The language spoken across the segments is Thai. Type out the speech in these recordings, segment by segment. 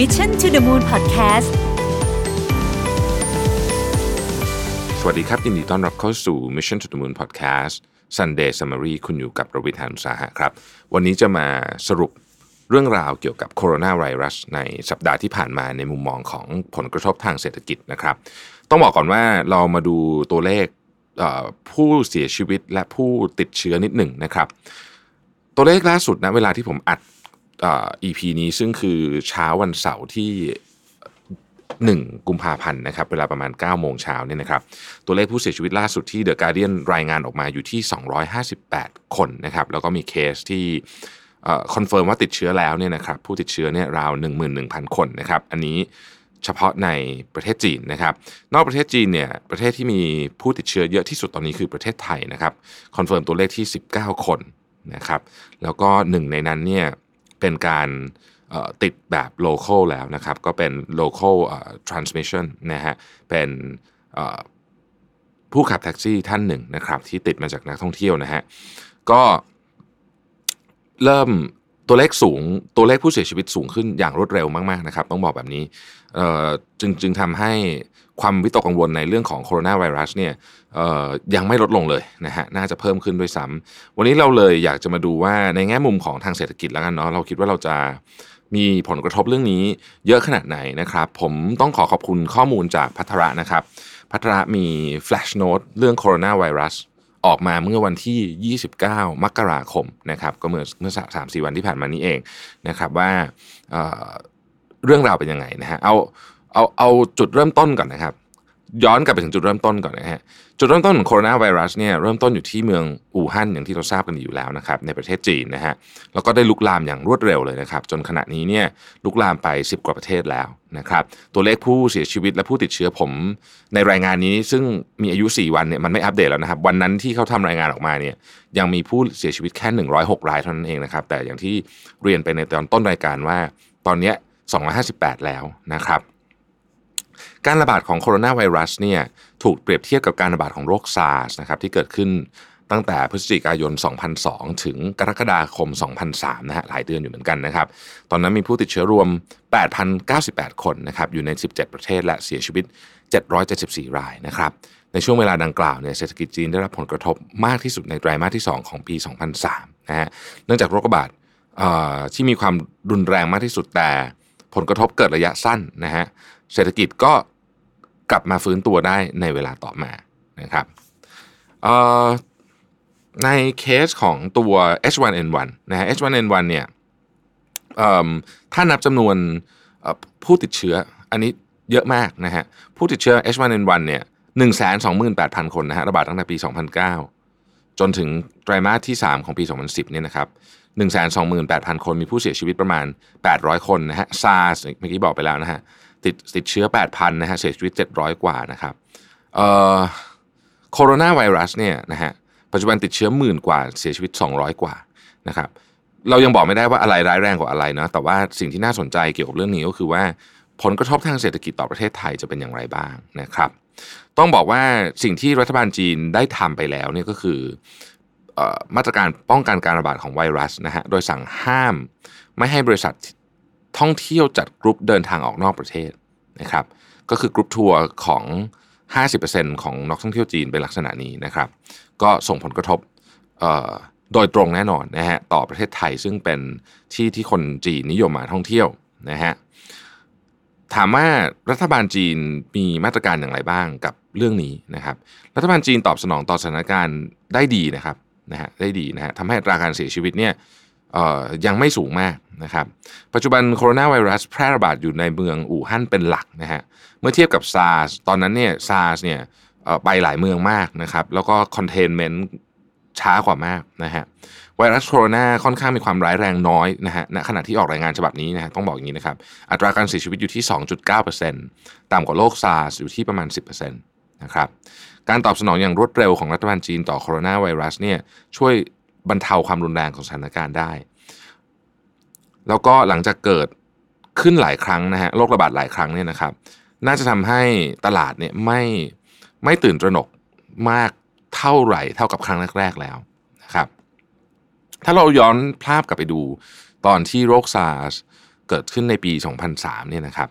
Mission to the Moon Podcast สวัสดีครับ ยินดีต้อนรับเข้าสู่ Mission to the Moon Podcast Sunday Summary คุณอยู่กับประวิทยานุสาหะครับ วันนี้จะมาสรุปเรื่องราวเกี่ยวกับโคโรนาไวรัสในสัปดาห์ที่ผ่านมาในมุมมองของผลกระทบทางเศรษฐกิจนะครับ ต้องบอกก่อนว่าเรามาดูตัวเลขเผู้เสียชีวิตและผู้ติดเชื้อนิดหนึ่งนะครับ ตัวเลขล่าสุดนะเวลาที่ผมอัด EP นี้ซึ่งคือเช้าวันเสาร์ที่ 1 กุมภาพันธ์นะครับเวลาประมาณ 9 โมงเช้าเนี่ยนะครับตัวเลขผู้เสียชีวิตล่าสุดที่ The Guardian รายงานออกมาอยู่ที่ 258 คนนะครับแล้วก็มีเคสที่ confirm ว่าติดเชื้อแล้วเนี่ยนะครับผู้ติดเชื้อเนี่ยราว 11,000 คนนะครับอันนี้เฉพาะในประเทศจีนนะครับ นอกประเทศจีนเนี่ยประเทศที่มีผู้ติดเชื้อเยอะที่สุดตอนนี้คือประเทศไทยนะครับconfirm ตัวเลขที่ 19 คนนะครับแล้วก็หนึ่งในนั้นเนี่ย เป็นการติดแบบ local แล้วนะครับ ก็เป็น local transmission นะฮะเป็นผู้ขับแท็กซี่ท่านหนึ่งนะครับ ที่ติดมาจากนักท่องเที่ยวนะฮะก็เริ่ม ตัวเลขสูงตัวเลขผู้เสียชีวิตสูงขึ้นอย่างรวดเร็วมากๆนะครับ ต้องบอกแบบนี้จึงจึงทำให้ความวิตกกังวลในเรื่องของโคโรนาไวรัสเนี่ยยังไม่ลดลงเลยนะฮะน่าจะเพิ่มขึ้นด้วยซ้ำวันนี้เราเลยอยากจะมาดูว่าในแง่มุมของทางเศรษฐกิจแล้วกันเนาะเราคิดว่าเราจะมีผลกระทบเรื่องนี้เยอะขนาดไหนนะครับ ผมต้องขอขอบคุณข้อมูลจากพัทระนะครับ พัทระมี flash note เรื่องโคโรนาไวรัส ออกมาเมื่อวันที่ 29 มกราคมนะครับก็เมื่อเมื่อสามสี่วันที่ผ่านมานี้เองนะครับว่าเเรื่องราวเป็นยังไงนะฮะเอาเอาเอาจุดเริ่มต้นก่อนนะครับ ย้อนกลับไปถึงจุดเริ่มต้นก่อนนะฮะจุดเริ่มต้นของโคโรนาไวรัสเนี่ยเริ่มต้นอยู่ที่เมืองอู่ฮั่นอย่างที่เราทราบกันอยู่แล้วนะครับในประเทศจีนนะฮะแล้วก็ได้ลุกลามอย่างรวดเร็วเลยนะครับ จนขณะนี้เนี่ยลุกลามไป 10 กว่าประเทศแล้วนะครับ ตัวเลขผู้เสียชีวิตและผู้ติดเชื้อผม ในรายงานนี้ซึ่งมีอายุ 4 วันเนี่ยมันไม่อัปเดตแล้วนะครับ วันนั้นที่เขาทำรายงานออกมาเนี่ยยังมีผู้เสียชีวิตแค่ 106 รายเท่านั้นเองนะครับ แต่อย่างที่เรียนไปในตอนต้นรายการว่า ตอนนี้258 แล้วนะครับ การระบาดของโคโรนาไวรัสเนี่ยถูกเปรียบเทียบกับการระบาดของโรคซาร์สนะครับที่เกิดขึ้นตั้งแต่พฤศจิกายน 2002 ถึงกรกฎาคม 2003 นะฮะหลายเดือนอยู่เหมือนกันนะครับ ตอนนั้นมีผู้ติดเชื้อรวม 8,098 คนนะครับอยู่ใน 17 ประเทศและเสียชีวิต 774 รายนะครับ ในช่วงเวลาดังกล่าวเนี่ยเศรษฐกิจจีนได้รับผลกระทบมากที่สุดในไตรมาสที่ 2 ของปี 2003 นะฮะเนื่องจากโรคระบาดที่มีความรุนแรงมากที่สุดแต่ ผลกระทบเกิดระยะสั้นนะฮะเศรษฐกิจก็กลับมาฟื้นตัวได้ในเวลาต่อมานะครับในเคสของตัว H1N1 นะฮะ H1N1 เนี่ยเอิ่มถ้านับจำนวนผู้ติดเชื้ออันนี้เยอะมากนะฮะผู้ติดเชื้อ H1N1 เนี่ย128,000 คนนะฮะระบาดตั้งแต่ปี 2009 จนถึงไตรมาสที่ 3 ของปี 2010เนี่ยนะครับ 128,000 คนมีผู้เสียชีวิตประมาณ 800 คนนะฮะ SARS เมื่อกี้บอกไปแล้วนะฮะติดติดเชื้อ 8,000นะฮะเสียชีวิต 700 กว่านะครับเอ่อโคโรนาไวรัสเนี่ยนะฮะปัจจุบันติดเชื้อหมื่นกว่าเสียชีวิต 200 กว่านะครับเรายังบอกไม่ได้ว่าอะไรร้ายแรงกว่าอะไรนะแต่ว่าสิ่งที่น่าสนใจเกี่ยวกับเรื่องนี้ก็คือว่าผลกระทบทางเศรษฐกิจต่อประเทศไทยจะเป็นอย่างไรบ้างนะครับ ต้องบอกว่าสิ่งที่รัฐบาลจีนได้ทำไปแล้วเนี่ยก็คือ มาตรการป้องกันการระบาดของไวรัสนะฮะโดยสั่งห้าม ไม่ให้บริษัทท่องเที่ยวจัดกรุ๊ปเดินทางออกนอกประเทศนะครับก็คือกรุ๊ปทัวร์ของ 50%ของนักท่องเที่ยวจีนเป็นลักษณะนี้นะครับ ก็ส่งผลกระทบโดยตรงแน่นอนนะฮะต่อประเทศไทยซึ่งเป็นที่ที่คนจีนนิยมมาท่องเที่ยวนะฮะถามว่ารัฐบาลจีนมีมาตรการอย่างไรบ้างกับเรื่องนี้นะครับ รัฐบาลจีนตอบสนองต่อสถานการณ์ได้ดีนะครับ นะฮะได้ดีนะฮะทำให้อัตราการเสียชีวิตเนี่ยยังไม่สูงมากนะครับปัจจุบันโคโรนาไวรัสแพร่ระบาดอยู่ในเมืองอู่ฮั่นเป็นหลักนะฮะเมื่อเทียบกับซาร์สตอนนั้นเนี่ยซาร์สเนี่ยไปหลายเมืองมากนะครับแล้วก็ containmentช้ากว่ามากนะฮะไวรัสโคโรนาค่อนข้างมีความร้ายแรงน้อยนะฮะณขณะที่ออกรายงานฉบับนี้นะฮะต้องบอกอย่างนี้นะครับอัตราการเสียชีวิตอยู่ที่ 2.9%ต่ำกว่าโรคซาร์สอยู่ที่ประมาณ 10%นะครับ การตอบสนองอย่างรวดเร็วของรัฐบาลจีนต่อโคโรนาไวรัสเนี่ยช่วยบรรเทาความรุนแรงของสถานการณ์ได้ แล้วก็หลังจากเกิดขึ้นหลายครั้งนะฮะโรคระบาดหลายครั้งเนี่ยนะครับ น่าจะทำให้ตลาดเนี่ยไม่ไม่ตื่นตระหนกมากเท่าไหร่เท่ากับครั้งแรก ๆแล้วนะครับ ถ้าเราย้อนภาพกลับไปดูตอนที่โรคซาร์สเกิดขึ้นในปี 2003เนี่ยนะครับ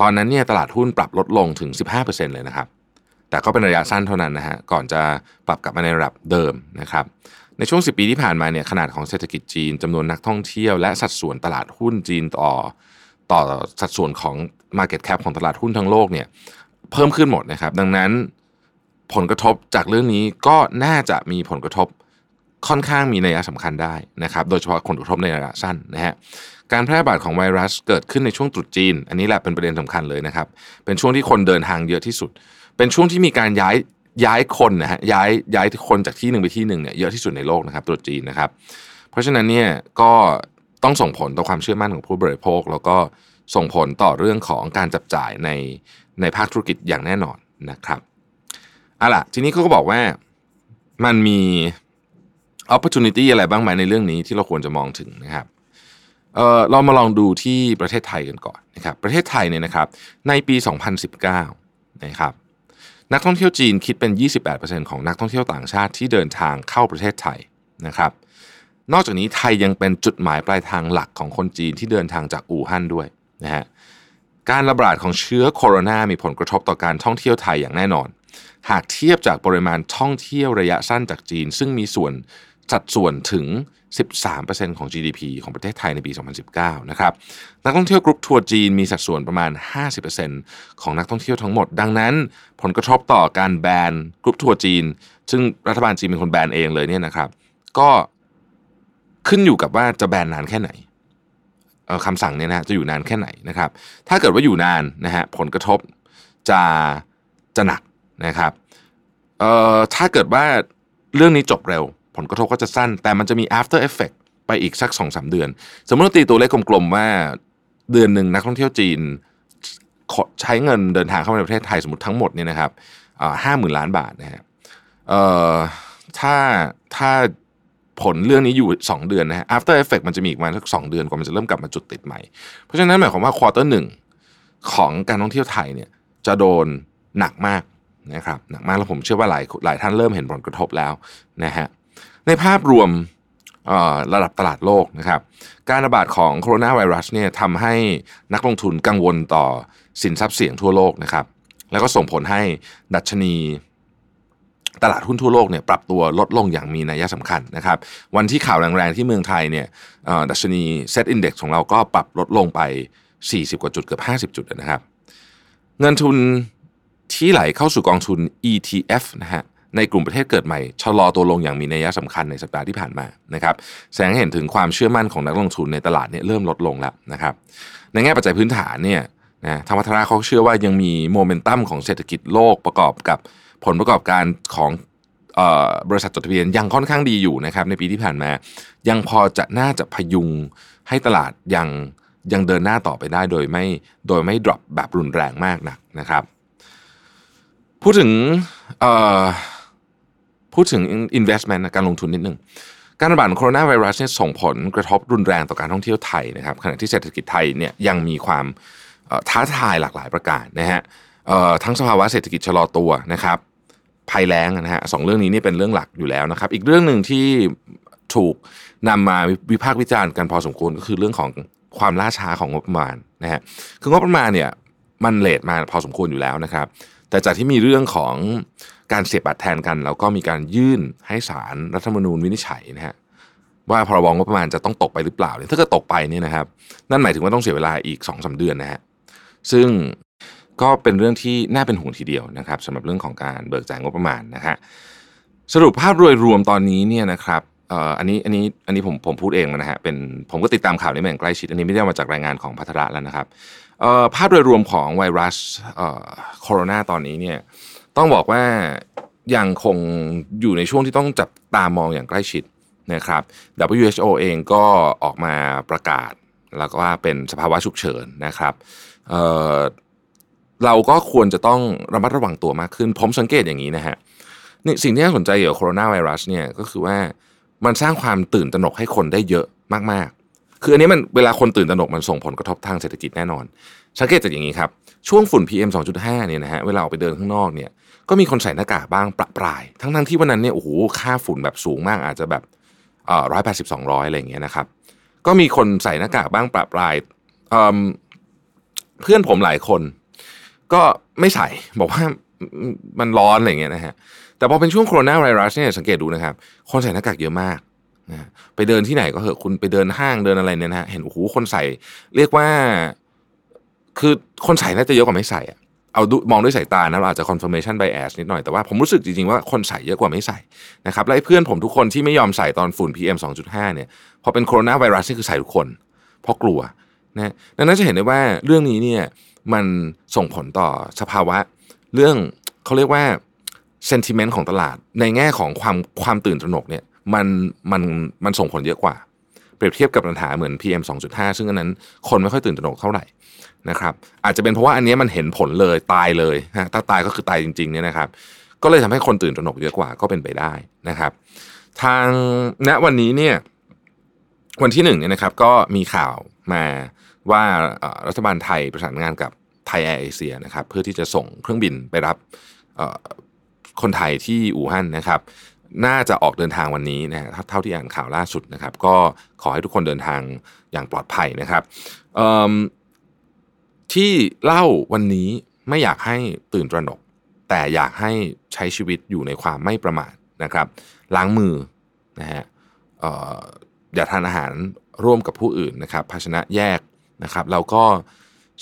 ตอนนั้นเนี่ยตลาดหุ้นปรับลดลงถึง 15%เลยนะครับ แต่ก็เป็นระยะสั้นเท่านั้นนะฮะก่อนจะปรับกลับมาในระดับเดิมนะครับในช่วง 10 ปีที่ผ่านมาเนี่ยขนาดของเศรษฐกิจจีนจำนวนนักท่องเที่ยวและสัดส่วนตลาดหุ้นจีนต่อต่อสัดส่วนของ Market Cap ของตลาดหุ้นทั้งโลกเนี่ยเพิ่มขึ้นหมดนะครับ ดังนั้นผลกระทบจากเรื่องนี้ก็น่าจะมีผลกระทบค่อนข้างมีนัยสำคัญได้นะครับ โดยเฉพาะผลกระทบในระยะสั้นนะฮะการแพร่ระบาดของไวรัสเกิดขึ้นในช่วงตรุษจีน อันนี้แหละเป็นประเด็นสำคัญเลยนะครับ เป็นช่วงที่คนเดินทางเยอะที่สุด เป็นช่วงที่มีการย้ายย้ายคนนะฮะย้ายย้ายคนจากที่หนึ่งไปที่หนึ่งเนี่ยเยอะที่สุดในโลกนะครับตรุษจีนนะครับ เพราะฉะนั้นเนี่ยก็ต้องส่งผลต่อความเชื่อมั่นของผู้บริโภค แล้วก็ส่งผลต่อเรื่องของการจับจ่ายในในภาคธุรกิจอย่างแน่นอนนะครับเอาล่ะทีนี้เขาก็บอกว่ามันมี opportunity อะไรบ้างไหมในเรื่องนี้ที่เราควรจะมองถึงนะครับเออเรามาลองดูที่ประเทศไทยกันก่อนนะครับ ประเทศไทยเนี่ยนะครับ ในปี 2019 นะครับ นักท่องเที่ยวจีนคิดเป็น 28%ของนักท่องเที่ยวต่างชาติที่เดินทางเข้าประเทศไทยนะครับ นอกจากนี้ไทยยังเป็นจุดหมายปลายทางหลักของคนจีนที่เดินทางจากอู่ฮั่นด้วยนะฮะการระบาดของเชื้อโคโรนามีผลกระทบต่อการท่องเที่ยวไทยอย่างแน่นอน หากเทียบจากปริมาณท่องเที่ยวระยะสั้นจากจีน ซึ่งมีส่วนสัดส่วนถึง 13%ของ GDP ของประเทศไทยในปี 2019 นะครับ นักท่องเที่ยวกรุ๊ปทัวร์จีนมีสัดส่วนประมาณ 50%ของนักท่องเที่ยวทั้งหมด ดังนั้น ผลกระทบต่อการแบนกรุ๊ปทัวร์จีน ซึ่งรัฐบาลจีนเป็นคนแบนเองเลยเนี่ยนะครับ ก็ขึ้นอยู่กับว่าจะแบนนานแค่ไหนคำสั่งเนี่ยนะจะอยู่นานแค่ไหนนะครับ ถ้าเกิดว่าอยู่นานนะฮะผลกระทบจะจะหนักนะครับถ้าเกิดว่าเรื่องนี้จบเร็ว ผลกระทบก็จะสั้น แต่มันจะมี after effect ไปอีกสักสองสาเดือน สมมติตีตัวเลขกลมๆว่าเดือนหนึ่งนักท่องเที่ยวจีนใช้เงินเดินทางเข้ามาในประเทศไทยสมมติทั้งหมดเนี่ยนะครับห้าหมื่นล้านบาทนะฮะถ้าถ้าผลเรื่องนี้อยู่ 2 เดือนนะฮะ after effect มันจะมีอีกมาสักสเดือนกว่ามันจะเริ่มกลับมาจุดติดใหม่ เพราะฉะนั้นหมายความว่าควอเตอร์หนึ่งของการท่องเที่ยวไทยเนี่ยจะโดนหนักมากนะครับหนักมากแล้วผมเชื่อว่าหลายหลายท่านเริ่มเห็นผลกระทบแล้วนะฮะ ในภาพรวมระดับตลาดโลกนะครับ การระบาดของโคโรนาไวรัสเนี่ยทำให้นักลงทุนกังวลต่อสินทรัพย์เสี่ยงทั่วโลกนะครับ แล้วก็ส่งผลให้ดัชนีตลาดหุ้นทั่วโลกเนี่ยปรับตัวลดลงอย่างมีนัยสำคัญนะครับ วันที่ข่าวแรงๆที่เมืองไทยเนี่ยดัชนี SET Index ของเราก็ปรับลดลงไป 40 กว่าจุดเกือบ 50 จุดนะครับ เงินทุนที่ไหลเข้าสู่กองทุน ETF นะฮะ ในกลุ่มประเทศเกิดใหม่ชะลอตัวลงอย่างมีนัยสำคัญในสัปดาห์ที่ผ่านมานะครับแสดงเห็นถึงความเชื่อมั่นของนักลงทุนในตลาดเนี่ยเริ่มลดลงแล้วนะครับในแง่ปัจจัยพื้นฐานเนี่ยนะทางวัฒนาเขาเชื่อว่ายังมีโมเมนตัมของเศรษฐกิจโลกประกอบกับผลประกอบการของบริษัทจดทะเบียนยังค่อนข้างดีอยู่นะครับในปีที่ผ่านมา ยังพอจะน่าจะพยุงให้ตลาดยังยังเดินหน้าต่อไปได้โดยไม่โดยไม่ดรอปแบบรุนแรงมากนักนะครับ พูดถึง พูดถึง investment การลงทุนนิดนึงการระบาดของโคโรนาไวรัสเนี่ยส่งผลกระทบรุนแรงต่อการท่องเที่ยวไทยนะครับขณะที่เศรษฐกิจไทยเนี่ยยังมีความท้าทายหลากหลายประการนะฮะทั้งสภาวะเศรษฐกิจชะลอตัวนะครับภัยแล้งนะฮะสองเรื่องนี้นี่เป็นเรื่องหลักอยู่แล้วนะครับ อีกเรื่องหนึ่งที่ถูกนำมาวิพากษ์วิจารณ์กันพอสมควรก็คือเรื่องของความล่าช้าของงบประมาณนะฮะคืองบประมาณเนี่ยมันเลทมาพอสมควรอยู่แล้วนะครับ แต่จากที่มีเรื่องของ การเสียบบัตรแทนกัน แล้วก็มีการยื่นให้ศาลรรัฐธรรมนูญวินิจฉัยนะฮะว่าพรบงบประมาณจะต้องตกไปหรือเปล่าเนี่ยถ้าเกิดตกไปเนี่ยนะครับ นั่นหมายถึงว่าต้องเสียเวลาอีก2อสเดือนนะฮะซึ่งก็เป็นเรื่องที่น่าเป็นห่วงทีเดียวนะครับสำหรับเรื่องของการเบิกจ่ายงบประมาณนะฮะสรุปภาพรวมรวมตอนนี้เนี่ยนะครับอันนี้อันนี้อันนี้ผมผมพูดเองนะฮะเป็นผมก็ติดตามข่าวนี้มาอย่างใกล้ชิด อันนี้ไม่ได้มาจากรายงานของพัทระแล้วนะครับภาพโดยรวมของไวรัสโคโรนาตอนนี้เนี่ย ต้องบอกว่ายังคงอยู่ในช่วงที่ต้องจับตามองอย่างใกล้ชิดนะครับ WHO เองก็ออกมาประกาศ แล้วก็ว่าเป็นสภาวะฉุกเฉินนะครับเราก็ควรจะต้องระมัดระวังตัวมากขึ้น ผมสังเกตอย่างนี้นะฮะนี่สิ่งที่น่าสนใจเกี่ยวกับโคโรนาไวรัสเนี่ยก็คือว่ามันสร้างความตื่นตระหนกให้คนได้เยอะมาก คืออันนี้มันเวลาคนตื่นตระหนกมันส่งผลกระทบทางเศรษฐกิจแน่นอน สังเกตจากอย่างนี้ครับ ช่วงฝุ่น PM 2.5เนี่ยนะฮะเวลาออกไปเดินข้างนอกเนี่ยก็มีคนใส่หน้ากากบ้างประปราย ทั้งทั้งที่วันนั้นเนี่ยโอ้โหค่าฝุ่นแบบสูงมากอาจจะแบบเอ่อร้อยแปดสิบสองร้อยอะไรอย่างเงี้ยนะครับก็มีคนใส่หน้ากากบ้างประปรายเเพื่อนผมหลายคน ก็ไม่ใส่บอกว่ามันร้อนอะไรอย่างเงี้ยนะฮะแต่พอเป็นช่วงโคโรนาไวรัสเนี่ยสังเกตดูนะครับ คนใส่หน้ากากเยอะมาก นะไปเดินที่ไหนก็เหอะคุณไปเดินห้างเดินอะไรเนี่ยนะเห็นโอ้โหคนใส่ เรียกว่า คือคนใส่น่าจะเยอะกว่าไม่ใส่อะเอามองด้วยสายตานะเราอาจจะ confirmation bias นิดหน่อยแต่ว่าผมรู้สึกจริงๆว่าคนใส่เยอะกว่าไม่ใส่นะครับและเพื่อนผมทุกคนที่ไม่ยอมใส่ตอนฝุ่น PM 2.5เนี่ยพอเป็นโคโรนาไวรัสนี่คือใส่ทุกคน เพราะกลัวนะดังนั้นจะเห็นได้ว่าเรื่องนี้เนี่ยมันส่งผลต่อสภาวะ เรื่องเขาเรียกว่า sentiment ของตลาด ในแง่ของความความตื่นตระหนกเนี่ย มันมันมันส่งผลเยอะกว่า เปรียบเทียบกับปัญหาเหมือน PM 2.5 ซึ่งอันนั้นคนไม่ค่อยตื่นตระหนกเท่าไหร่นะครับอาจจะเป็นเพราะว่าอันนี้มันเห็นผลเลยตายเลยนะถ้าตายก็คือตายจริงๆเนี่ยนะครับก็เลยทำให้คนตื่นตระหนกเยอะกว่าก็เป็นไปได้นะครับ ทางณวันนี้เนี่ยวันที่หนึ่งเนี่ยนะครับก็มีข่าวมาว่ารัฐบาลไทยประสานงานกับไทยแอร์เอเชียนะครับเพื่อที่จะส่งเครื่องบินไปรับคนไทยที่อู่ฮั่นนะครับ น่าจะออกเดินทางวันนี้นะฮะเท่าที่อ่านข่าวล่าสุดนะครับ ก็ขอให้ทุกคนเดินทางอย่างปลอดภัยนะครับที่เล่าวันนี้ไม่อยากให้ตื่นตระหนก แต่อยากให้ใช้ชีวิตอยู่ในความไม่ประมาทนะครับ ล้างมือนะฮะออย่าทานอาหารร่วมกับผู้อื่นนะครับ ภาชนะแยกนะครับแล้วก็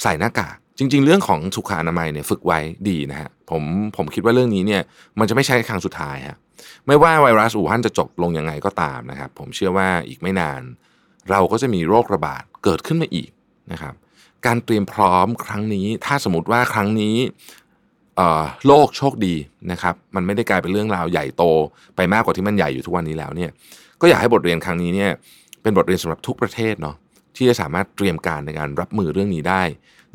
ใส่หน้ากากจริง ๆ เรื่องของสุขอนามัยเนี่ยฝึกไว้ดีนะฮะผมผมคิดว่าเรื่องนี้เนี่ยมันจะไม่ใช่ครั้งสุดท้ายฮะ ไม่ว่าไวรัสอู่ฮั่นจะจบลงยังไงก็ตามนะครับ ผมเชื่อว่าอีกไม่นาน เราก็จะมีโรคระบาดเกิดขึ้นมาอีกนะครับ การเตรียมพร้อมครั้งนี้ ถ้าสมมติว่าครั้งนี้โลกโชคดีนะครับ มันไม่ได้กลายเป็นเรื่องราวใหญ่โต ไปมากกว่าที่มันใหญ่อยู่ทุกวันนี้แล้วเนี่ย ก็อยากให้บทเรียนครั้งนี้เนี่ยเป็นบทเรียนสำหรับทุกประเทศเนาะ ที่จะสามารถเตรียมการในการรับมือเรื่องนี้ได้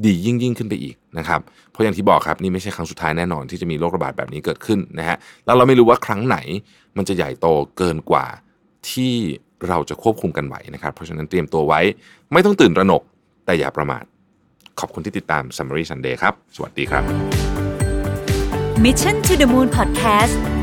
ดียิ่งยิ่งขึ้นไปอีกนะครับเพราะอย่างที่บอกครับนี่ไม่ใช่ครั้งสุดท้ายแน่นอนที่จะมีโรคระบาดแบบนี้เกิดขึ้นนะฮะแล้วเราไม่รู้ว่าครั้งไหนมันจะใหญ่โตเกินกว่าที่เราจะควบคุมกันไหวนะครับ เพราะฉะนั้นเตรียมตัวไว้ ไม่ต้องตื่นระหนกแต่อย่าประมาทขอบคุณที่ติดตาม Summary Sunday ครับ สวัสดีครับ Mission to the Moon Podcast